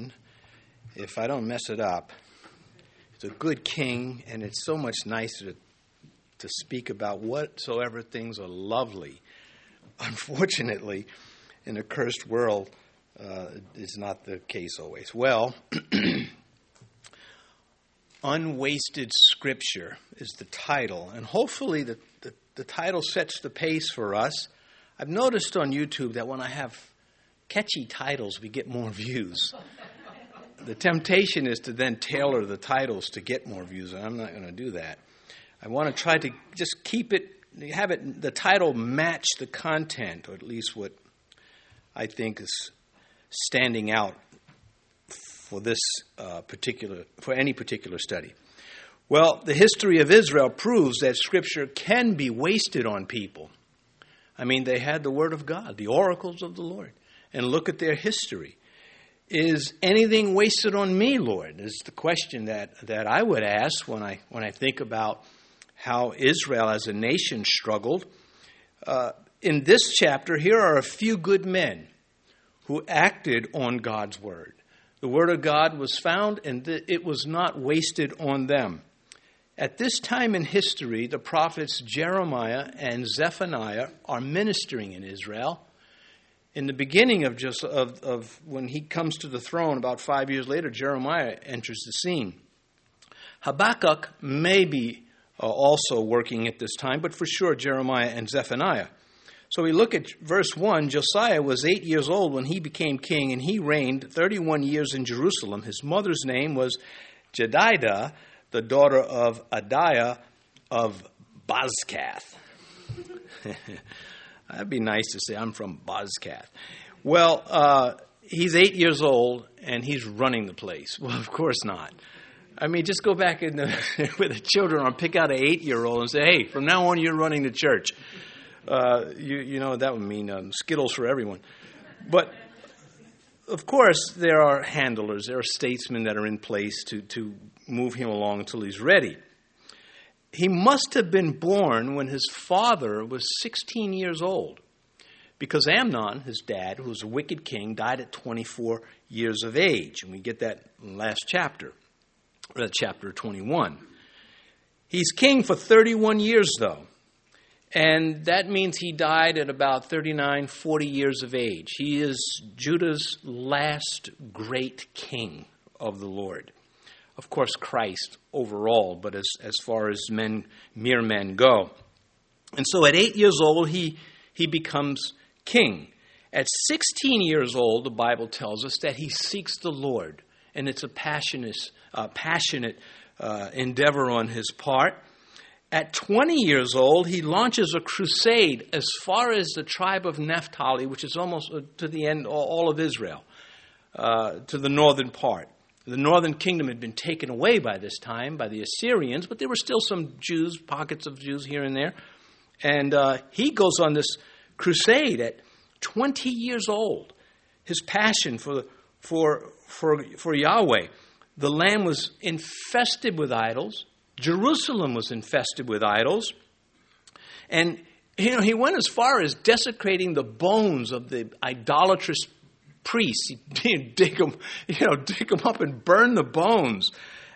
Solomon, if I don't mess it up, It's a good king, and it's so much nicer to, to speak about whatsoever things are lovely. Unfortunately, in a cursed world, uh, is not the case always. Well, Unwasted Scripture is the title, and hopefully the, the, the, title sets the pace for us. I've noticed on YouTube that when I have catchy titles, we get more views. The temptation is to then tailor the titles to get more views, and I'm not going to do that. I want to try to just keep it, have it, the title match the content, or at least what I think is standing out for this uh, particular, for any particular study? Well, the history of Israel proves that Scripture can be wasted on people. I mean, they had the Word of God, the oracles of the Lord, and look at their history. Is anything wasted on me, Lord? Is the question that, that I would ask when I, when I think about how Israel as a nation struggled. Uh, in this chapter, here are a few good men who acted on God's Word. The Word of God was found, and it was not wasted on them. At this time in history, the prophets Jeremiah and Zephaniah are ministering in Israel. In the beginning of, just, of, of when he comes to the throne, about five years later, Jeremiah enters the scene. Habakkuk may be uh, also working at this time, but for sure Jeremiah and Zephaniah. So we look at verse 1 Josiah was eight years old when he became king, and he reigned 31 years in Jerusalem. His mother's name was Jedidah, the daughter of Adaiah of Bozkath. That'd be nice to say, I'm from Bozkath. Well, uh, he's eight years old and he's running the place. Well, of course not. I mean, just go back in the, with the children or pick out an eight year old and say, hey, from now on you're running the church. Uh, you, you know, that would mean um, Skittles for everyone. But of course, there are handlers, there are statesmen that are in place to, to move him along until he's ready. He must have been born when his father was 16 years old, because Amnon, his dad, who was a wicked king, died at 24 years of age. And we get that last chapter, uh, chapter 21. He's king for 31 years, though. And that means he died at about 39, 40 years of age. He is Judah's last great king of the Lord. Of course, Christ overall, but as, as far as men, mere men go. And so at eight years old, he, he becomes king. At 16 years old, the Bible tells us that he seeks the Lord, and it's a passionate, uh, passionate uh, endeavor on his part. At 20 years old, he launches a crusade as far as the tribe of Naphtali, which is almost uh, to the end, all of Israel, uh, to the northern part. The northern kingdom had been taken away by this time by the Assyrians, but there were still some Jews, pockets of Jews here and there. And uh, he goes on this crusade at 20 years old. His passion for, for, for, for Yahweh. The land was infested with idols. Jerusalem was infested with idols. And you know, he went as far as desecrating the bones of the idolatrous priests. He'd dig them, you know, dig them up and burn the bones.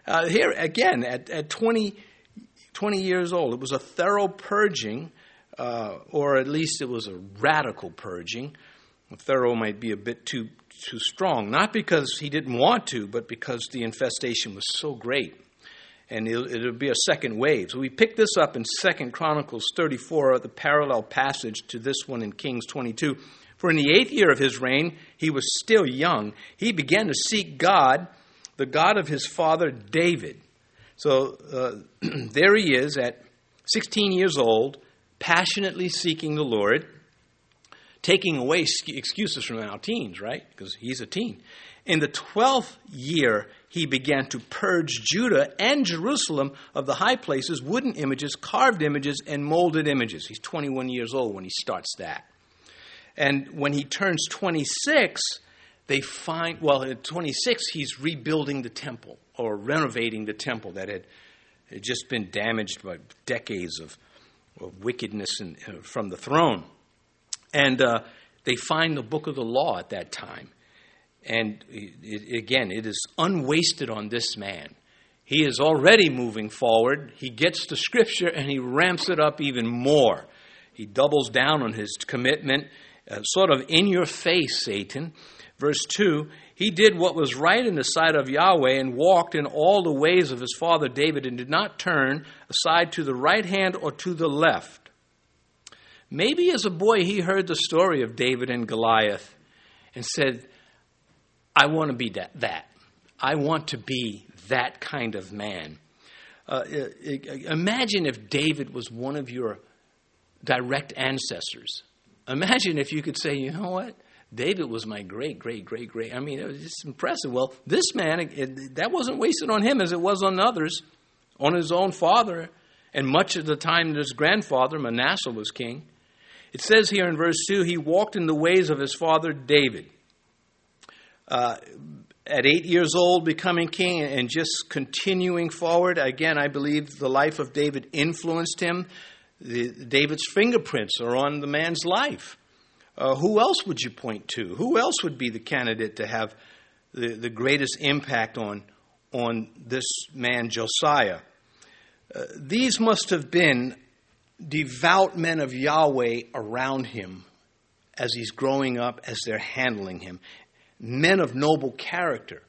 Uh, here again, at, at 20, 20, years old, it was a thorough purging, uh, or at least it was a radical purging. Thorough might be a bit too too strong, not because he didn't want to, but because the infestation was so great and it'll, it'll, be a second wave. So we pick this up in Second Chronicles 34, the parallel passage to this one in Kings 22. For in the eighth year of his reign, he was still young. He began to seek God, the God of his father David. So uh, there he is at 16 years old, passionately seeking the Lord, taking away excuses from our teens, right? Because he's a teen. In the 12th year, he began to purge Judah and Jerusalem of the high places, wooden images, carved images, and molded images. He's 21 years old when he starts that. And when he turns 26, they find, well, at 26, he's rebuilding the temple or renovating the temple that had, just been damaged by decades of, of wickedness in, uh, from the throne. And uh, they find the book of the law at that time And it, again, it is unwasted on this man. He is already moving forward. He gets the scripture and he ramps it up even more. He doubles down on his commitment, uh, sort of in your face, Satan. Verse 2 He did what was right in the sight of Yahweh and walked in all the ways of his father David and did not turn aside to the right hand or to the left. Maybe as a boy he heard the story of David and Goliath and said, I want to be that. that. I want to be that kind of man. Uh, imagine if David was one of your direct ancestors. Imagine if you could say, you know what? David was my great, great, great, great. I mean, it was just impressive. Well, this man, it, that wasn't wasted on him as it was on others, on his own father, and much of the time his grandfather, Manasseh, was king. It says here in verse 2 he walked in the ways of his father David. Uh, at eight years old, becoming king and just continuing forward, again, I believe the life of David influenced him. The, David's fingerprints are on the man's life. Uh, who else would you point to? Who else would be the candidate to have the, the greatest impact on, on this man, Josiah? Uh, these must have been devout men of Yahweh around him as he's growing up, as they're handling him. Men of noble character.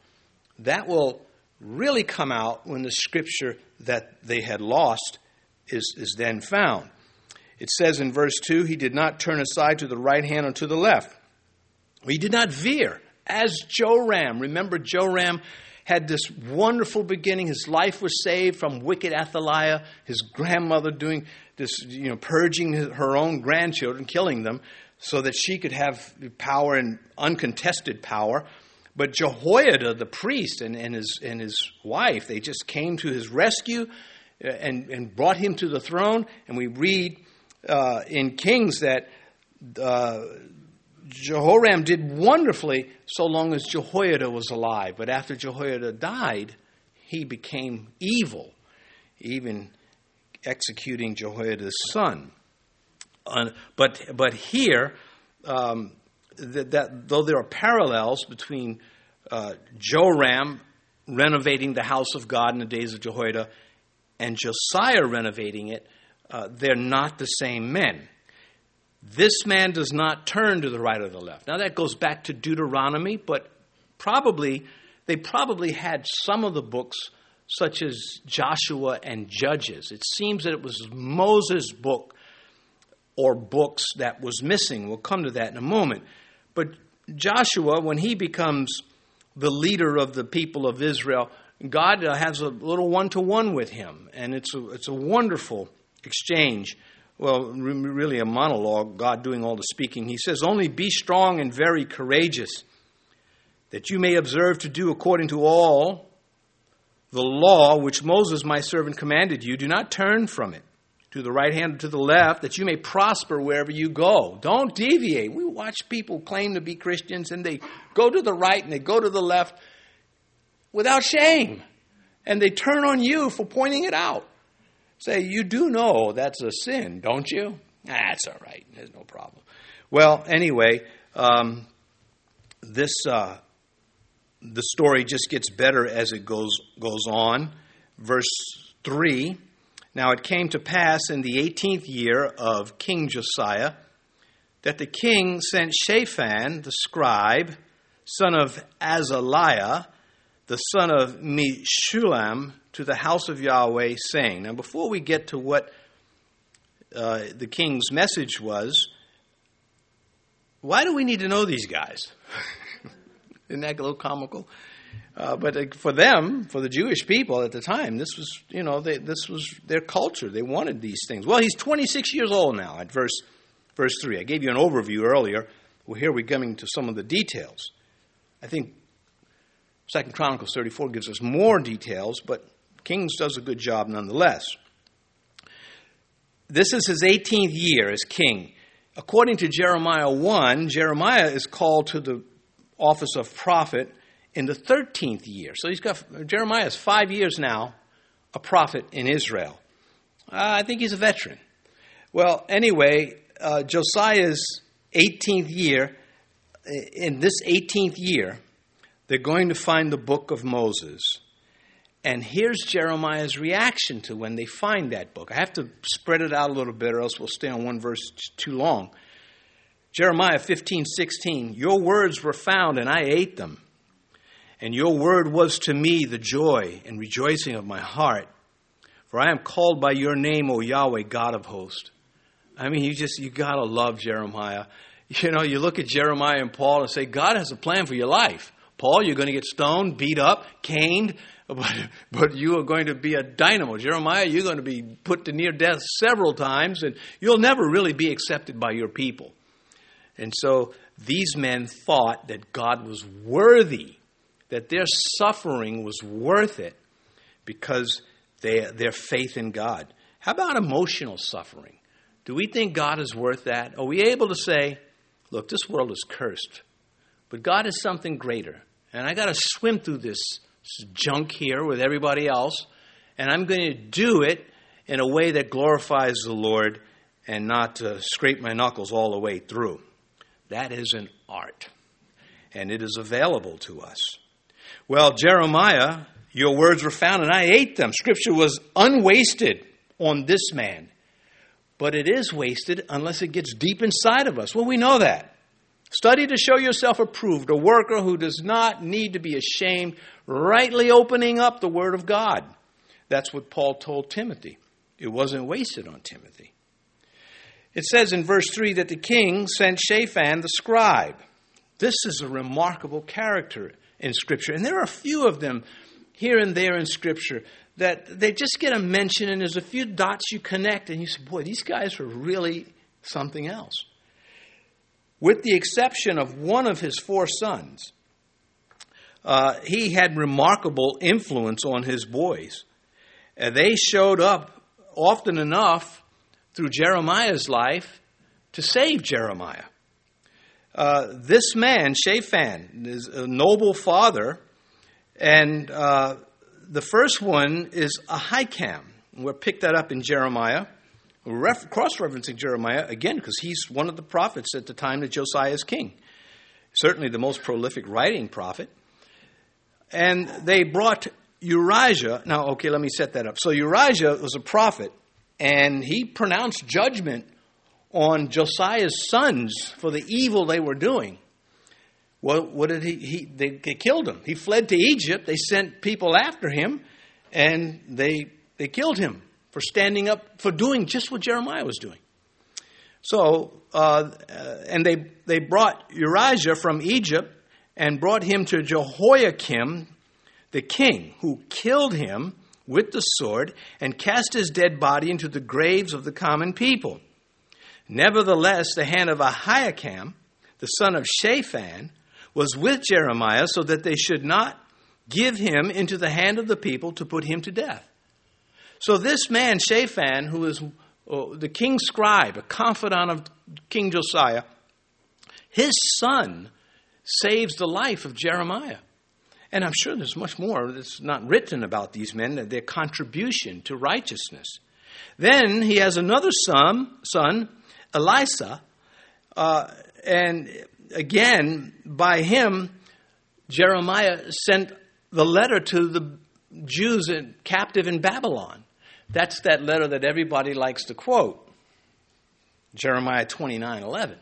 That will really come out when the scripture that they had lost is, is then found. It says in verse 2 He did not turn aside to the right hand or to the left. He did not veer, as Joram. Remember, Joram had this wonderful beginning. His life was saved from wicked Athaliah, his grandmother doing this, you know, purging her own grandchildren, killing them, so that she could have power and uncontested power. But Jehoiada, the priest, and, and, his, and his wife, they just came to his rescue and, and brought him to the throne. And we read uh, in Kings that uh, Jehoram did wonderfully so long as Jehoiada was alive. But after Jehoiada died, he became evil, even executing Jehoiada's son. Uh, but, but here, um, that, that, though there are parallels between uh, Joram renovating the house of God in the days of Jehoiada and Josiah renovating it, uh, they're not the same men. This man does not turn to the right or the left. Now that goes back to Deuteronomy, but probably they probably had some of the books such as Joshua and Judges. It seems that it was Moses' book or books that was missing. We'll come to that in a moment. But Joshua, when he becomes the leader of the people of Israel, God uh, has a little one to one with him, and it's a, it's a wonderful exchange. Well, really a monologue, God doing all the speaking. He says, Only be strong and very courageous, that you may observe to do according to all the law which Moses my servant commanded you. Do not turn from it to the right hand or to the left, that you may prosper wherever you go. Don't deviate. We watch people claim to be Christians and they go to the right and they go to the left without shame. And they turn on you for pointing it out. Say, you do know that's a sin, don't you? That's all right. There's no problem. Well, anyway, um, this uh, the story just gets better as it goes goes on. Verse three. Now it came to pass in the eighteenth year of King Josiah that the king sent Shaphan the scribe, son of Azaliah, the son of Meshullam, to the house of Yahweh, saying, Now, before we get to what uh, the king's message was, why do we need to know these guys? Isn't that a little comical? Uh, but for them, for the Jewish people at the time, this was, you know, they, this was their culture. They wanted these things. Well, he's 26 years old now at verse, verse 3. I gave you an overview earlier. Well, here we're coming to some of the details. I think Second Chronicles 34 gives us more details, but Kings does a good job nonetheless. This is his 18th year as king. According to Jeremiah 1, Jeremiah is called to the office of prophet in the 13th year. So he's got, Jeremiah is five years now a prophet in Israel. Uh, I think he's a veteran. Well, anyway, uh, Josiah's 18th year, in this 18th year, they're going to find the book of Moses. And here's Jeremiah's reaction to when they find that book. I have to spread it out a little bit, or else we'll stay on one verse too long. Jeremiah 15, 16. Your words were found, and I ate them. And your word was to me the joy and rejoicing of my heart. For I am called by your name, O Yahweh, God of hosts. I mean, you just, you gotta love Jeremiah. You know, you look at Jeremiah and Paul and say, God has a plan for your life. Paul, you're going to get stoned, beat up, caned, but, but you are going to be a dynamo. Jeremiah, you're going to be put to near death several times, and you'll never really be accepted by your people. And so these men thought that God was worthy, that their suffering was worth it because they, their faith in God. How about emotional suffering? Do we think God is worth that? Are we able to say, look, this world is cursed, but God is something greater, and I got to swim through this junk here with everybody else, and I'm going to do it in a way that glorifies the Lord and not uh, scrape my knuckles all the way through. That is an art, and it is available to us. Well, Jeremiah, your words were found, and I ate them. Scripture was unwasted on this man, but it is wasted unless it gets deep inside of us. Well, we know that. Study to show yourself approved, a worker who does not need to be ashamed, rightly opening up the Word of God. That's what Paul told Timothy. It wasn't wasted on Timothy. It says in verse 3 that the king sent Shaphan the scribe. This is a remarkable character in Scripture. And there are a few of them here and there in Scripture that they just get a mention, and there's a few dots you connect, and you say, boy, these guys were really something else. With the exception of one of his four sons, uh, he had remarkable influence on his boys. Uh, they showed up often enough through Jeremiah's life to save Jeremiah. Uh, this man, Shaphan, is a noble father, and uh, the first one is Ahikam. We'll pick that up in Jeremiah. We're cross referencing Jeremiah again because he's one of the prophets at the time that Josiah is king. Certainly the most prolific writing prophet. And they brought Urijah. Now, okay, let me set that up. So Urijah was a prophet and he pronounced judgment on Josiah's sons for the evil they were doing. Well, what did he, he they, they killed him. He fled to Egypt. They sent people after him, and they they killed him for standing up for doing just what Jeremiah was doing. So, uh, and they they brought Urijah from Egypt and brought him to Jehoiakim, the king, who killed him with the sword and cast his dead body into the graves of the common people. Nevertheless, the hand of Ahikam, the son of Shaphan, was with Jeremiah so that they should not give him into the hand of the people to put him to death. So this man, Shaphan, who is uh, the king's scribe, a confidant of King Josiah, his son saves the life of Jeremiah. And I'm sure there's much more that's not written about these men, their contribution to righteousness. Then he has another son, son Elisha, uh, and again, by him, Jeremiah sent the letter to the Jews in, captive in Babylon. That's that letter that everybody likes to quote. Jeremiah 29 11.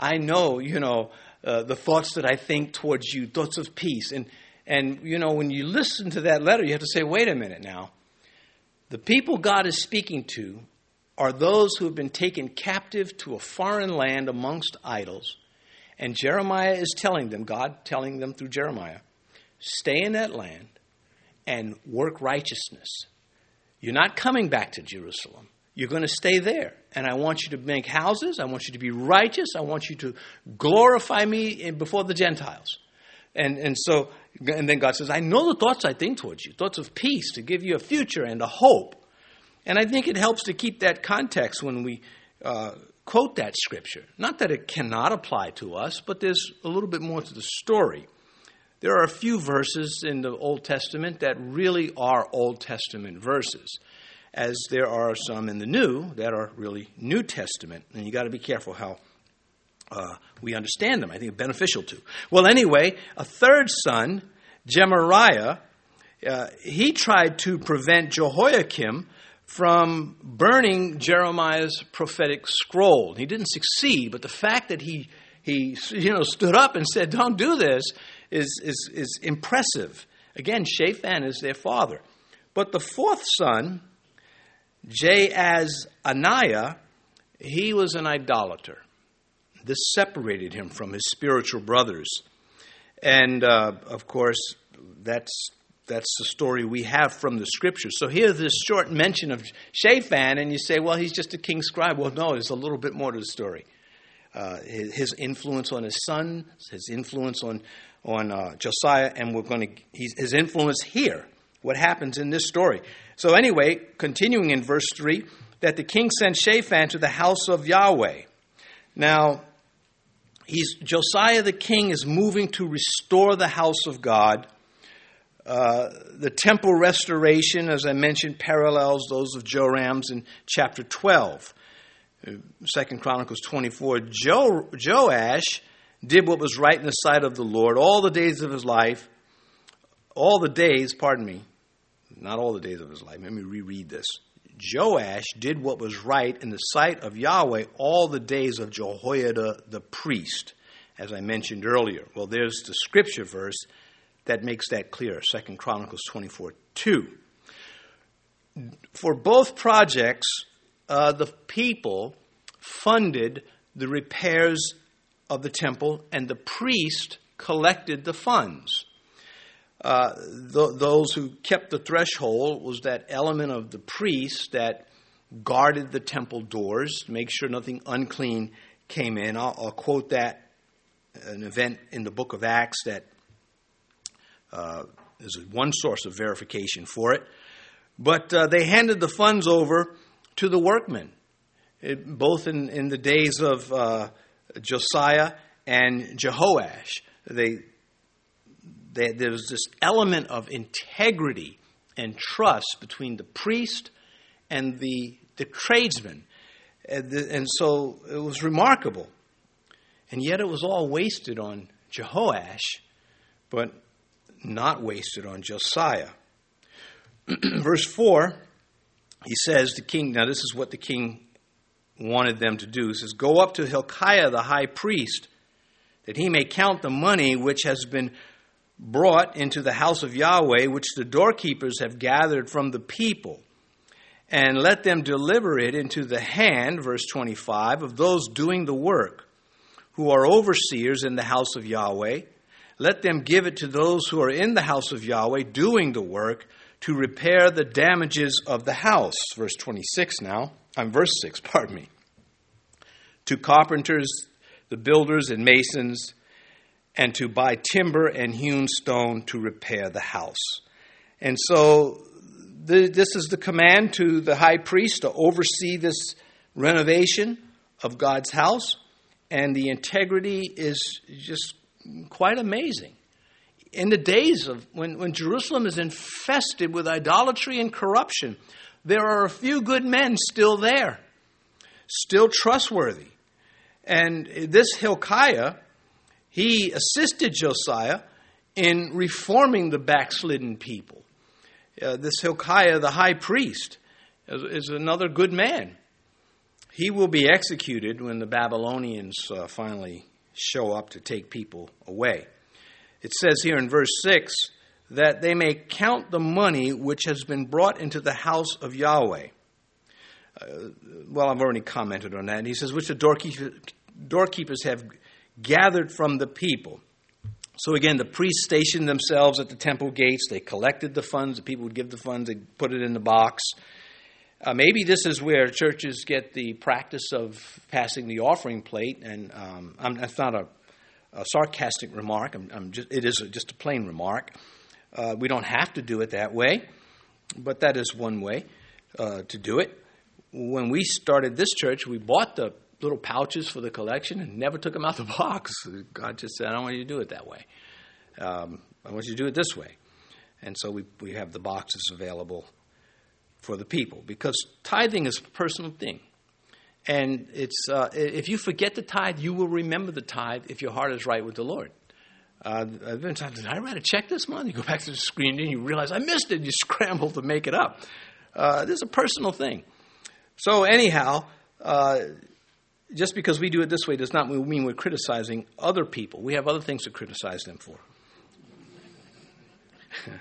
I know, you know, uh, the thoughts that I think towards you, thoughts of peace. And and, you know, when you listen to that letter, you have to say, wait a minute now. The people God is speaking to are those who have been taken captive to a foreign land amongst idols. And Jeremiah is telling them, God telling them through Jeremiah, stay in that land and work righteousness. You're not coming back to Jerusalem. You're going to stay there. And I want you to make houses. I want you to be righteous. I want you to glorify me before the Gentiles. And, and so, and then God says, I know the thoughts I think towards you, thoughts of peace, to give you a future and a hope. And I think it helps to keep that context when we uh, quote that scripture. Not that it cannot apply to us, but there's a little bit more to the story. There are a few verses in the Old Testament that really are Old Testament verses, as there are some in the New that are really New Testament. And you got to be careful how uh, we understand them. I think it's beneficial to. Well, anyway, a third son, Gemariah, uh, he tried to prevent Jehoiakim from burning Jeremiah's prophetic scroll. He didn't succeed, but the fact that he he you know stood up and said, "Don't do this," is is is impressive. Again, Shaphan is their father, but the fourth son, Jaazaniah, he was an idolater. This separated him from his spiritual brothers, and uh, of course, that's that's the story we have from the scriptures. So here's this short mention of Shaphan, and you say, well, he's just a king scribe. Well, no, there's a little bit more to the story. Uh, his, his, influence on his son, his influence on, on uh, Josiah, and we're going to, his influence here, what happens in this story. So, anyway, continuing in verse 3, that the king sent Shaphan to the house of Yahweh. Now, he's, Josiah the king is moving to restore the house of God uh, the temple restoration, as I mentioned, parallels those of Joram's in chapter 12. Second Chronicles 24. Jo- Joash did what was right in the sight of the Lord all the days of his life. All the days, pardon me, not all the days of his life. Let me reread this. Joash did what was right in the sight of Yahweh all the days of Jehoiada the priest, as I mentioned earlier. Well, there's the scripture verse that makes that clear. Second Chronicles 24 2. For both projects, uh, the people funded the repairs of the temple, and the priest collected the funds. Uh, th- those who kept the threshold was that element of the priest that guarded the temple doors to make sure nothing unclean came in. I'll, I'll quote that an event in the book of Acts that uh, is one source of verification for it. But uh, they handed the funds over to the workmen, it, both in, in the days of uh, Josiah and Jehoash. They, they, there was this element of integrity and trust between the priest and the, the tradesman. And, the, and so it was remarkable. And yet it was all wasted on Jehoash. But not wasted on Josiah. Verse 4, he says, the king, now this is what the king wanted them to do. He says, Go up to Hilkiah the high priest, that he may count the money which has been brought into the house of Yahweh, which the doorkeepers have gathered from the people, and let them deliver it into the hand, verse 25, of those doing the work, who are overseers in the house of Yahweh let them give it to those who are in the house of Yahweh doing the work to repair the damages of the house. Verse 26 now. I'm verse 6, pardon me. To carpenters, the builders and masons, and to buy timber and hewn stone to repair the house. And so this is the command to the high priest to oversee this renovation of God's house. And the integrity is just quite amazing. In the days of when, when Jerusalem is infested with idolatry and corruption, there are a few good men still there, still trustworthy. And this Hilkiah, he assisted Josiah in reforming the backslidden people. Uh, this Hilkiah, the high priest, is, is, another good man. He will be executed when the Babylonians uh, finally show up to take people away. It says here in verse 6 that they may count the money which has been brought into the house of Yahweh. Uh, well, I've already commented on that. He says, which the doorkeepers, doorkeepers have gathered from the people. So again, the priests stationed themselves at the temple gates. They collected the funds. The people would give the funds. They put it in the box. Uh, maybe this is where churches get the practice of passing the offering plate, and um, that's not a, a sarcastic remark. I'm, I'm just, it is just a plain remark. Uh, we don't have to do it that way, but that is one way uh, to do it. When we started this church, we bought the little pouches for the collection and never took them out the box. God just said, I don't want you to do it that way. Um, I want you to do it this way. And so we, we have the boxes available for the people because tithing is a personal thing. And it's, uh, if you forget the tithe, you will remember the tithe if your heart is right with the Lord. Uh, I've been did I write a check this month? You go back to the screen and you realize I missed it. You scramble to make it up. Uh, this is a personal thing. So anyhow, uh, just because we do it this way does not mean we're criticizing other people. We have other things to criticize them for.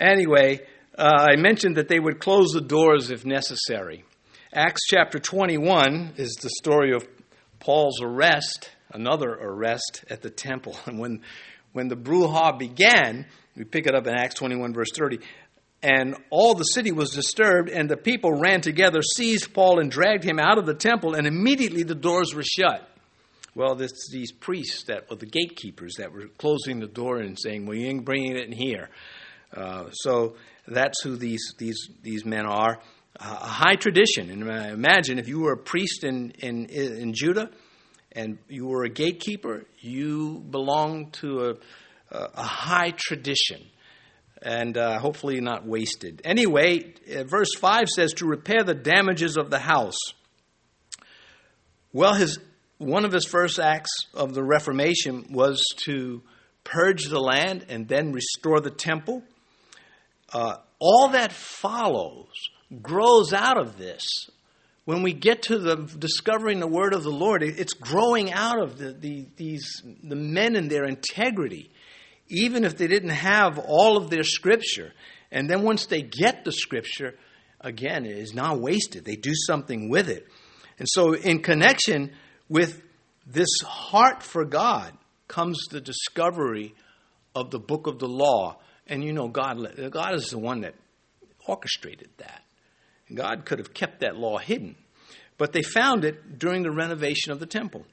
anyway, uh, I mentioned that they would close the doors if necessary. Acts chapter 21 is the story of Paul's arrest, another arrest at the temple. And when, when the brouhaha began, we pick it up in Acts 21, verse 30, and all the city was disturbed, and the people ran together, seized Paul, and dragged him out of the temple, and immediately the doors were shut. Well, this, these priests that were the gatekeepers that were closing the door and saying, Well, you ain't bringing it in here. Uh, so that's who these, these, these men are. Uh, a high tradition. And imagine if you were a priest in, in, in Judah and you were a gatekeeper, you belonged to a, a high tradition and uh, hopefully not wasted. Anyway, uh, verse 5 says to repair the damages of the house. Well, his, one of his first acts of the Reformation was to purge the land and then restore the temple. Uh, all that follows grows out of this. When we get to the discovering the word of the Lord, it's growing out of the, the, these, the men and their integrity even if they didn't have all of their scripture. And then once they get the scripture, again, it is not wasted. They do something with it. And so, in connection with this heart for God comes the discovery of the book of the law. And you know, God, God is the one that orchestrated that. God could have kept that law hidden. But they found it during the renovation of the temple.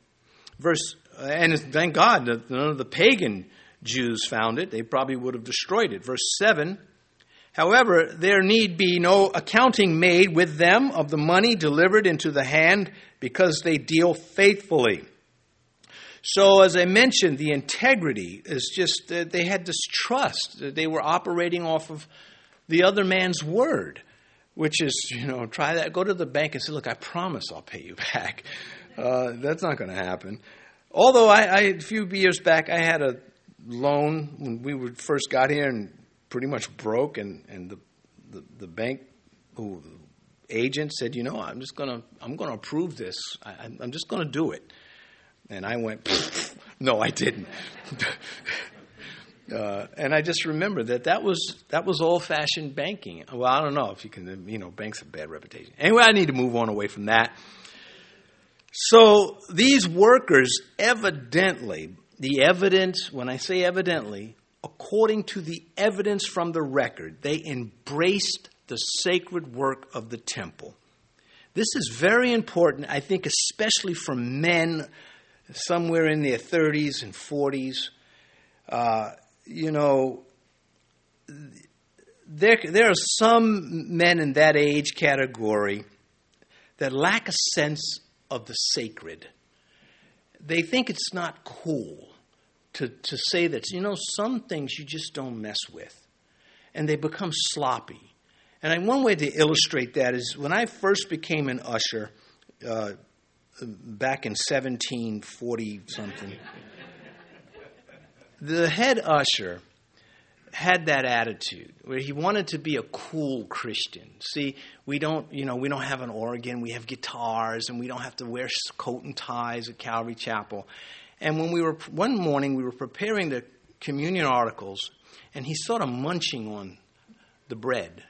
Verse, and thank God, that none of the pagan Jews found it, they probably would have destroyed it. Verse 7 However, there need be no accounting made with them of the money delivered into the hand because they deal faithfully. So, as I mentioned, the integrity is just, uh, they had this trust. They were operating off of the other man's word, which is, you know, try that. Go to the bank and say, look, I promise I'll pay you back. Uh, that's not going to happen. Although I, I, a few years back, I had a loan when we first got here and pretty much broke, and, and the, the, the bank who agent said, you know, I'm just gonna I'm gonna approve this. I, I'm just gonna do it. And I went, no, I didn't. uh, and I just remember that that was that was old fashioned banking. Well, I don't know if you can, you know, banks have bad reputation. Anyway, I need to move on away from that. So these workers evidently the evidence, when I say evidently, according to the evidence from the record, they embraced the sacred work of the temple. This is very important, I think, especially for men somewhere in their 30s and 40s. Uh, you know, there, there are some men in that age category that lack a sense of the sacred. They think it's not cool to, to say that, you know, some things you just don't mess with. And they become sloppy. And I, one way to illustrate that is when I first became an usher uh, back in 1740 something, the head usher had that attitude where he wanted to be a cool Christian. See, we don't, you know, we don't have an organ, we have guitars, and we don't have to wear coat and ties at Calvary Chapel. And when we were one morning, we were preparing the communion articles, and he sort of munching on the bread.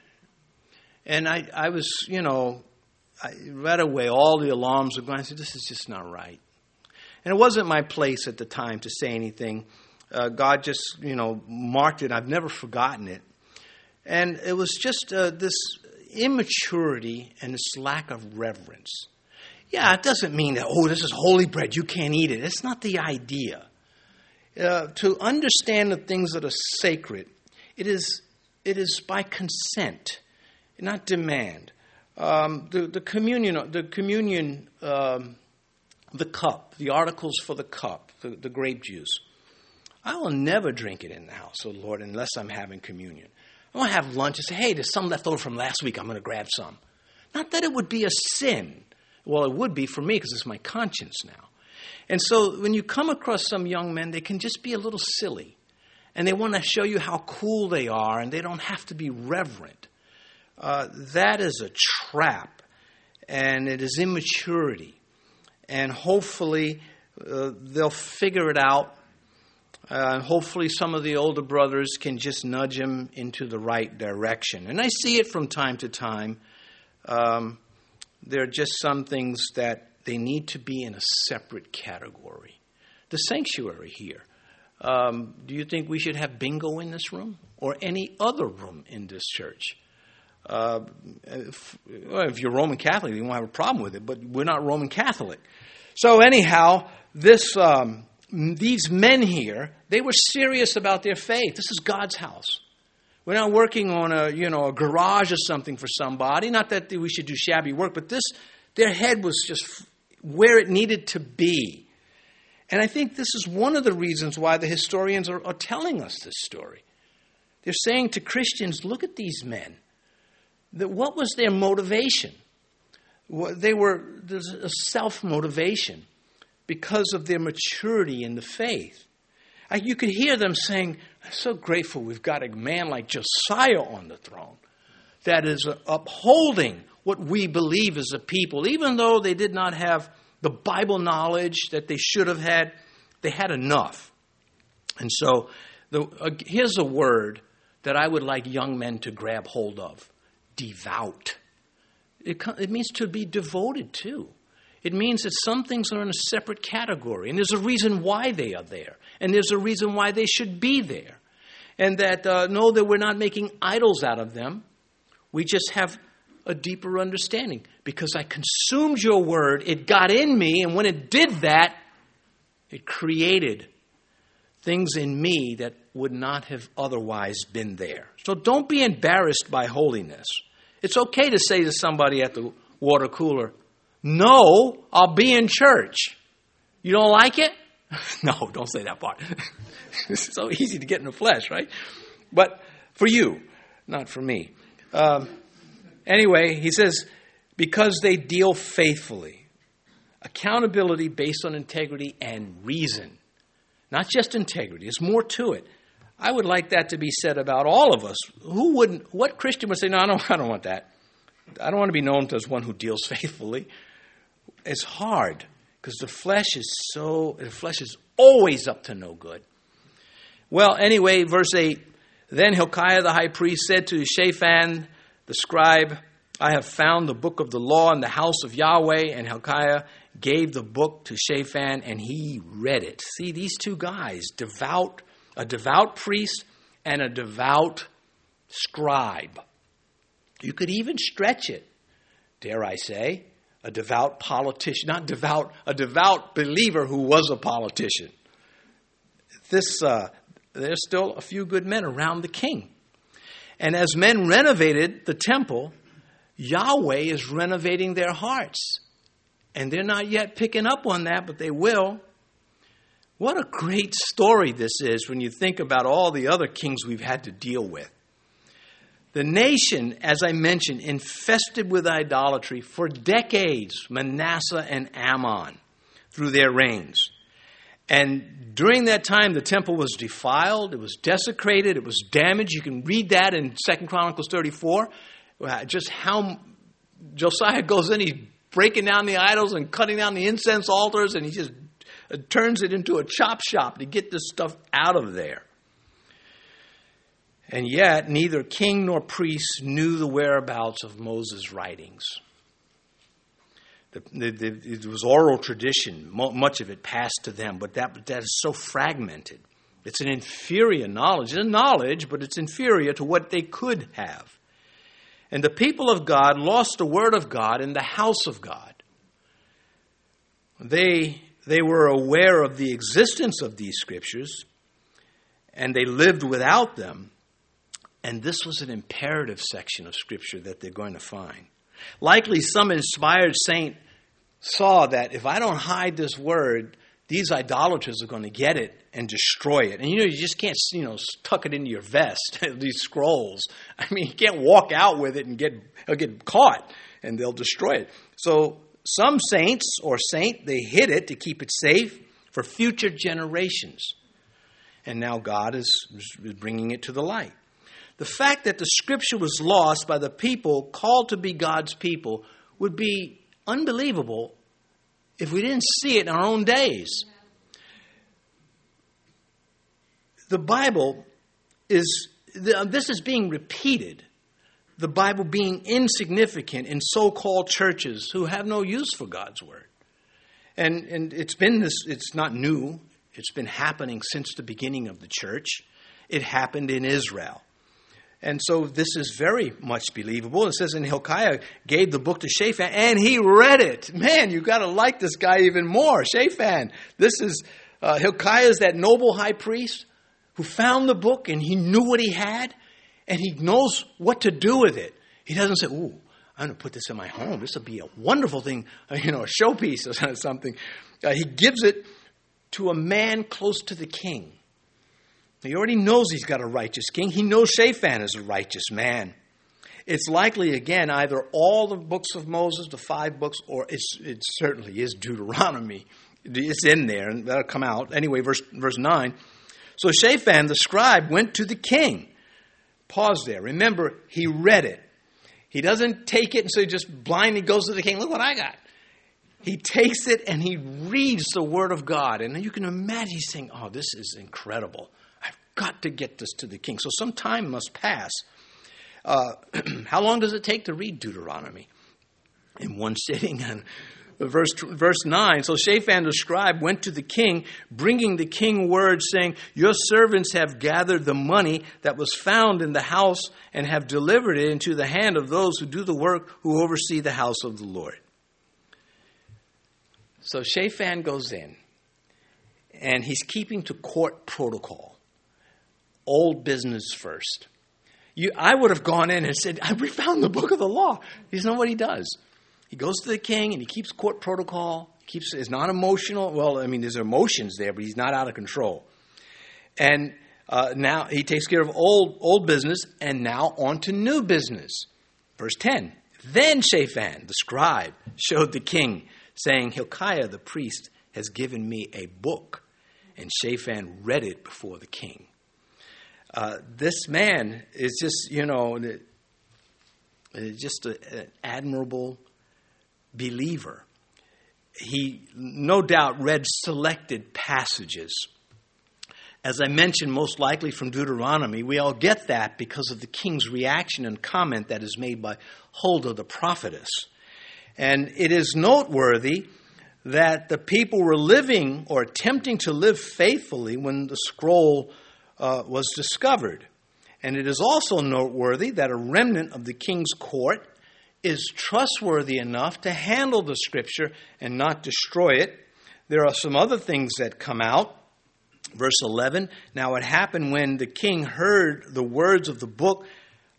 And I, I was, you know, I, right away, all the alarms were going. I said, "This is just not right." And it wasn't my place at the time to say anything. Uh, God just, you know, marked it. I've never forgotten it. And it was just uh, this immaturity and this lack of reverence. Yeah, it doesn't mean that, oh, this is holy bread, you can't eat it. It's not the idea. Uh, to understand the things that are sacred, it is, it is by consent, not demand. Um, the, the communion, the communion, um, the cup, the articles for the cup, the, the grape juice. I will never drink it in the house, the Lord, unless I'm having communion. I want to have lunch and say, hey, there's some left over from last week. I'm going to grab some. Not that it would be a sin Well, it would be for me because it's my conscience now. And so when you come across some young men, they can just be a little silly. And they want to show you how cool they are, and they don't have to be reverent. Uh, that is a trap, and it is immaturity. And hopefully, uh, they'll figure it out. Uh, hopefully, some of the older brothers can just nudge him into the right direction. And I see it from time to time. Um, there are just some things that they need to be in a separate category. The sanctuary here. Um, do you think we should have bingo in this room or any other room in this church? Uh, if, if, you're Roman Catholic, you won't have a problem with it, but we're not Roman Catholic. So, anyhow, this, um, these men here, they were serious about their faith. This is God's house. We're not working on a, you know, a garage or something for somebody. Not that we should do shabby work, but this, their head was just where it needed to be. And I think this is one of the reasons why the historians are, are telling us this story. They're saying to Christians, look at these men. That what was their motivation? They were there's a self motivation because of their maturity in the faith. You could hear them saying, I'm so grateful we've got a man like Josiah on the throne that is upholding what we believe as a people. Even though they did not have the Bible knowledge that they should have had, they had enough. And so the, uh, here's a word that I would like young men to grab hold of devout. It, it means to be devoted to. It means that some things are in a separate category, and there's a reason why they are there, and there's a reason why they should be there. And that uh, know that we're not making idols out of them, we just have a deeper understanding. Because I consumed your word, it got in me, and when it did that, it created things in me that would not have otherwise been there. So don't be embarrassed by holiness. It's okay to say to somebody at the water cooler, No, I'll be in church. You don't like it? no, don't say that part. it's so easy to get in the flesh, right? But for you, not for me. Um, Anyway, he says, because they deal faithfully. Accountability based on integrity and reason. Not just integrity, there's more to it. I would like that to be said about all of us. Who wouldn't, what Christian would say, no, I don't, I don't want that. I don't want to be known as one who deals faithfully. It's hard because the flesh is so, the flesh is always up to no good. Well, anyway, verse 8 Then Hilkiah the high priest said to Shaphan the scribe, I have found the book of the law in the house of Yahweh. And Hilkiah gave the book to Shaphan, and he read it. See, these two guys, devout, a devout priest and a devout scribe. You could even stretch it, dare I say, a devout politician, not devout, a devout believer who was a politician. This, uh, there's still a few good men around the king. And as men renovated the temple, Yahweh is renovating their hearts. And they're not yet picking up on that, but they will. What a great story this is when you think about all the other kings we've had to deal with. The nation, as I mentioned, infested with idolatry for decades, Manasseh and Amon, through their reigns. And during that time, the temple was defiled, it was desecrated, it was damaged. You can read that in Second Chronicles 34, uh, just how Josiah goes in, he's breaking down the idols and cutting down the incense altars, and he just uh, turns it into a chop shop to get this stuff out of there. And yet, neither king nor priest knew the whereabouts of Moses' writings. The, the, the, it was oral tradition, much of it passed to them, but that, that is so fragmented. It's an inferior knowledge. It's a knowledge, but it's inferior to what they could have. And the people of God lost the word of God in the house of God. They, they were aware of the existence of these scriptures, and they lived without them. And this was an imperative section of scripture that they're going to find. Likely, some inspired saint saw that if I don't hide this word, these idolaters are going to get it and destroy it. And you know, you just can't, you know, tuck it into your vest, these scrolls. I mean, you can't walk out with it and get, get caught and they'll destroy it. So some saints or saint, they hid it to keep it safe for future generations. And now God is bringing it to the light. The fact that the scripture was lost by the people called to be God's people would be unbelievable if we didn't see it in our own days. The Bible is, this is being repeated. The Bible being insignificant in so called churches who have no use for God's Word. And, and it's been this, it's not new, it's been happening since the beginning of the church. It happened in Israel. And so this is very much believable. It says in Hilkiah gave the book to Shaphan and he read it. Man, you got to like this guy even more. Shaphan. This is uh, Hilkiah is that noble high priest who found the book and he knew what he had and he knows what to do with it. He doesn't say, "Ooh, I'm going to put this in my home. This will be a wonderful thing, you know, a showpiece or something." Uh, he gives it to a man close to the king. He already knows he's got a righteous king. He knows Shaphan is a righteous man. It's likely, again, either all the books of Moses, the five books, or it certainly is Deuteronomy. It's in there, and that'll come out. Anyway, verse, verse 9. So Shaphan, the scribe, went to the king. Pause there. Remember, he read it. He doesn't take it and so he just blindly goes to the king. Look what I got. He takes it and he reads the word of God. And you can imagine he's saying, Oh, this is incredible got to get this to the king. So some time must pass. Uh, how long does it take to read Deuteronomy? In one sitting. And verse, verse 9 So Shaphan the scribe went to the king, bringing the king word, saying, Your servants have gathered the money that was found in the house and have delivered it into the hand of those who do the work, who oversee the house of the Lord. So Shaphan goes in, and he's keeping to court protocol old business first. You, I would have gone in and said, We found the book of the law. He's not what he does. He goes to the king and he keeps court protocol. Keeps is not emotional. Well, I mean, there's emotions there, but he's not out of control. And uh, now he takes care of old old business, and now on to new business. Verse ten. Then Shaphan, the scribe, showed the king, saying, Hilkiah the priest has given me a book. And Shaphan read it before the king. Uh, this man is just, you know, just a, an admirable believer. He no doubt read selected passages. As I mentioned, most likely from Deuteronomy, we all get that because of the king's reaction and comment that is made by Huldah the prophetess. And it is noteworthy that the people were living or attempting to live faithfully when the scroll uh, was discovered. And it is also noteworthy that a remnant of the king's court is trustworthy enough to handle the scripture and not destroy it. There are some other things that come out. Verse 11 Now it happened when the king heard the words of the book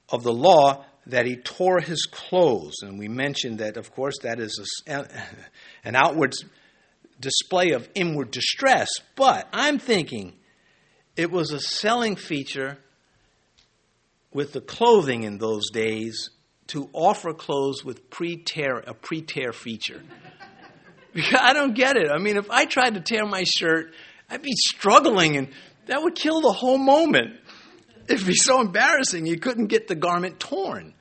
of the law that he tore his clothes. And we mentioned that, of course, that is a, an outward display of inward distress. But I'm thinking, it was a selling feature with the clothing in those days to offer clothes with pre-tear a pre-tear feature. I don't get it. I mean, if I tried to tear my shirt, I'd be struggling, and that would kill the whole moment. It'd be so embarrassing. You couldn't get the garment torn.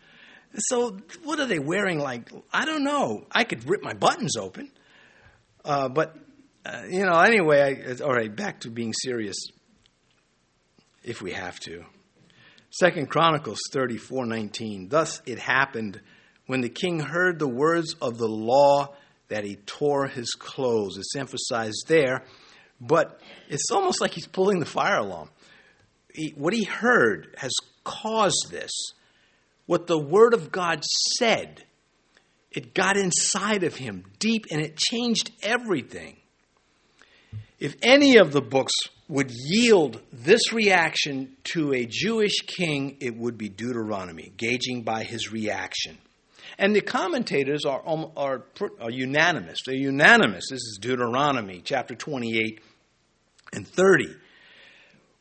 So, what are they wearing? Like, I don't know. I could rip my buttons open, uh, but uh, you know. Anyway, I, all right. Back to being serious if we have to. Second Chronicles 34:19 Thus it happened when the king heard the words of the law that he tore his clothes. It's emphasized there, but it's almost like he's pulling the fire alarm. He, what he heard has caused this. What the word of God said, it got inside of him deep and it changed everything. If any of the books would yield this reaction to a Jewish king, it would be Deuteronomy, gauging by his reaction. And the commentators are, um, are, are unanimous. They're unanimous. This is Deuteronomy chapter 28 and 30.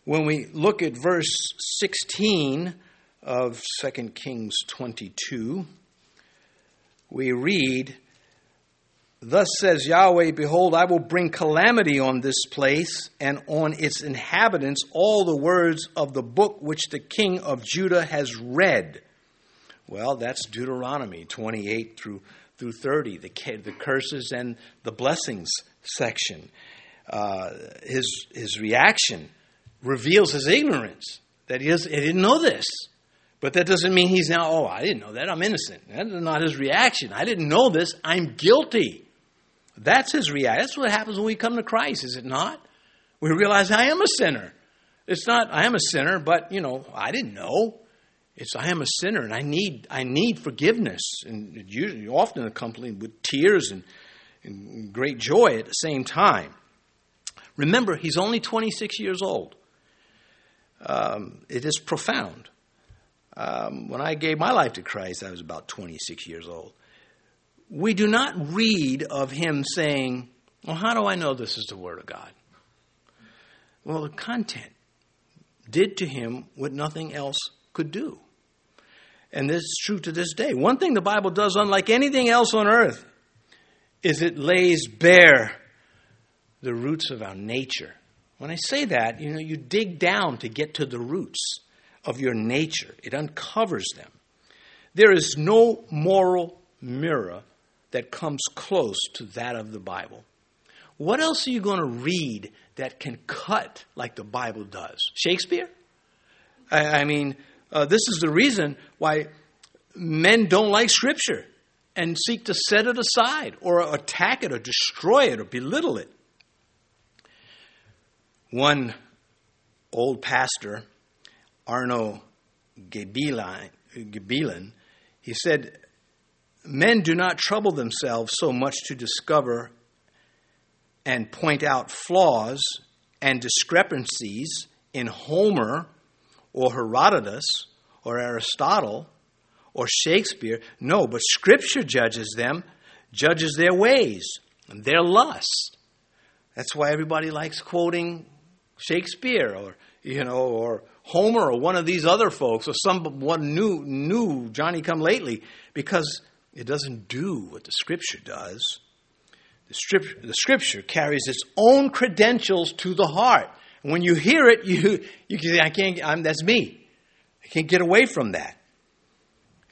When we look at verse 16 of 2 Kings 22, we read, Thus says Yahweh, Behold, I will bring calamity on this place and on its inhabitants all the words of the book which the king of Judah has read. Well, that's Deuteronomy 28 through, through 30, the, the curses and the blessings section. Uh, his, his reaction reveals his ignorance, that he, does, he didn't know this. But that doesn't mean he's now, oh, I didn't know that. I'm innocent. That's not his reaction. I didn't know this. I'm guilty. That's his reaction. That's what happens when we come to Christ, is it not? We realize I am a sinner. It's not I am a sinner, but you know I didn't know. It's I am a sinner and I need I need forgiveness, and usually often accompanied with tears and, and great joy at the same time. Remember, he's only 26 years old. Um, it is profound. Um, when I gave my life to Christ, I was about 26 years old we do not read of him saying, Well, how do I know this is the Word of God? Well, the content did to him what nothing else could do. And this is true to this day. One thing the Bible does, unlike anything else on earth, is it lays bare the roots of our nature. When I say that, you know, you dig down to get to the roots of your nature, it uncovers them. There is no moral mirror that comes close to that of the Bible. What else are you going to read that can cut like the Bible does? Shakespeare? I, I mean, uh, this is the reason why men don't like Scripture and seek to set it aside or attack it or destroy it or belittle it. One old pastor, Arno Gaebelein, he said, Men do not trouble themselves so much to discover and point out flaws and discrepancies in Homer or Herodotus or Aristotle or Shakespeare. No, but Scripture judges them, judges their ways and their lust. That's why everybody likes quoting Shakespeare or you know or Homer or one of these other folks or someone new new Johnny come lately because it doesn't do what the Scripture does. The scripture, the scripture carries its own credentials to the heart. And when you hear it, you, you can say, I can't, I'm, that's me. I can't get away from that.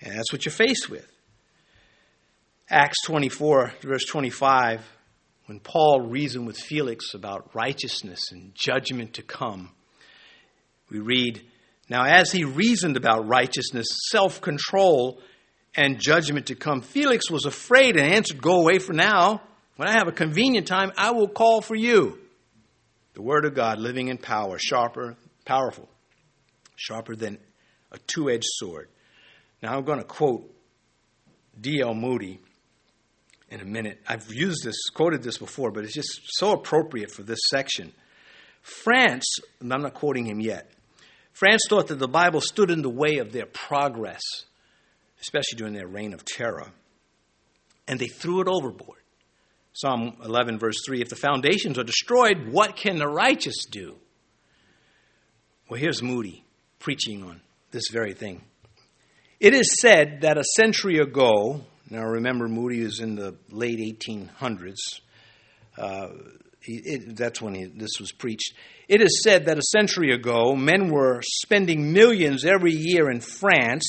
And that's what you're faced with. Acts 24, verse 25, when Paul reasoned with Felix about righteousness and judgment to come, we read, Now as he reasoned about righteousness, self control, and judgment to come. Felix was afraid and answered, Go away for now. When I have a convenient time, I will call for you. The word of God, living in power, sharper, powerful, sharper than a two edged sword. Now I'm going to quote D.L. Moody in a minute. I've used this, quoted this before, but it's just so appropriate for this section. France, I'm not quoting him yet, France thought that the Bible stood in the way of their progress especially during their reign of terror. And they threw it overboard. Psalm 11, verse 3 If the foundations are destroyed, what can the righteous do? Well, here's Moody preaching on this very thing. It is said that a century ago, now remember, Moody was in the late 1800s. Uh, it, that's when he, this was preached. It is said that a century ago, men were spending millions every year in France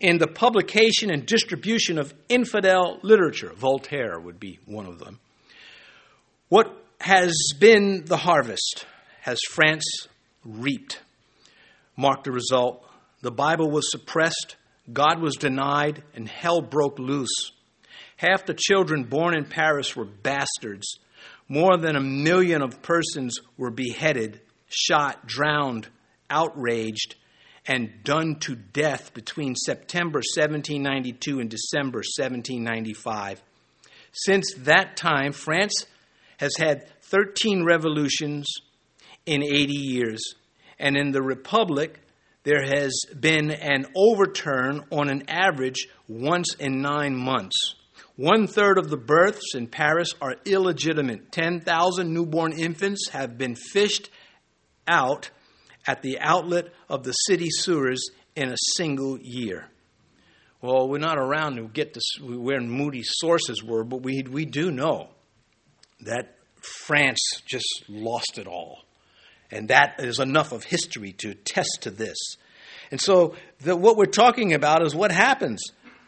in the publication and distribution of infidel literature. Voltaire would be one of them. What has been the harvest? Has France reaped? Mark the result. The Bible was suppressed, God was denied, and hell broke loose. Half the children born in Paris were bastards. More than a million of persons were beheaded, shot, drowned, outraged, and done to death between September 1792 and December 1795. Since that time, France has had 13 revolutions in 80 years, and in the Republic, there has been an overturn on an average once in nine months. One third of the births in Paris are illegitimate. 10,000 newborn infants have been fished out at the outlet of the city sewers in a single year. Well, we're not around to get this, where Moody's sources were, but we, we do know that France just lost it all. And that is enough of history to attest to this. And so, the, what we're talking about is what happens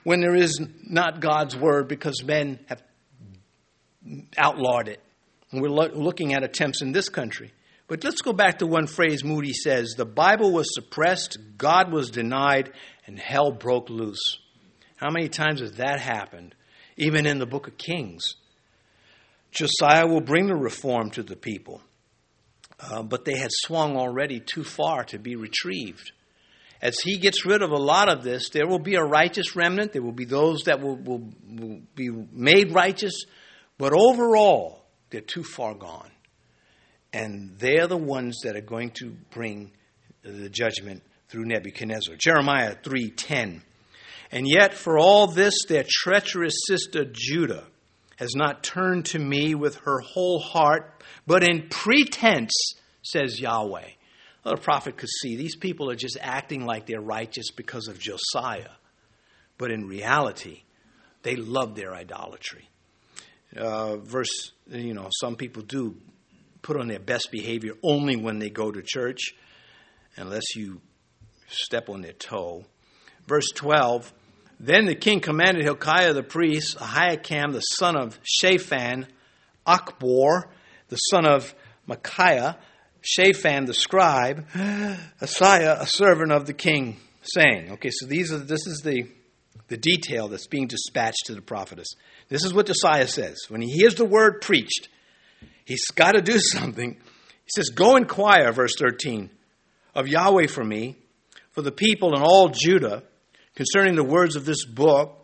when there is not God's word because men have outlawed it. And we're lo- looking at attempts in this country. But let's go back to one phrase Moody says the Bible was suppressed, God was denied, and hell broke loose. How many times has that happened? Even in the book of Kings. Josiah will bring the reform to the people, uh, but they had swung already too far to be retrieved. As he gets rid of a lot of this, there will be a righteous remnant. There will be those that will, will, will be made righteous, but overall, they're too far gone. And they're the ones that are going to bring the judgment through Nebuchadnezzar. Jeremiah 3:10. And yet for all this their treacherous sister Judah has not turned to me with her whole heart, but in pretense, says Yahweh. Well, the prophet could see these people are just acting like they're righteous because of Josiah. But in reality, they love their idolatry. Uh, verse, you know, some people do put on their best behavior only when they go to church, unless you step on their toe. Verse 12 Then the king commanded Hilkiah the priest, Ahikam the son of Shaphan, Achbor the son of Micaiah, Shaphan the scribe, Asaiah a servant of the king, saying, Okay, so these are this is the the detail that's being dispatched to the prophetess. This is what Josiah says. When he hears the word preached, he's got to do something. He says, Go inquire, verse 13, of Yahweh for me, for the people and all Judah, concerning the words of this book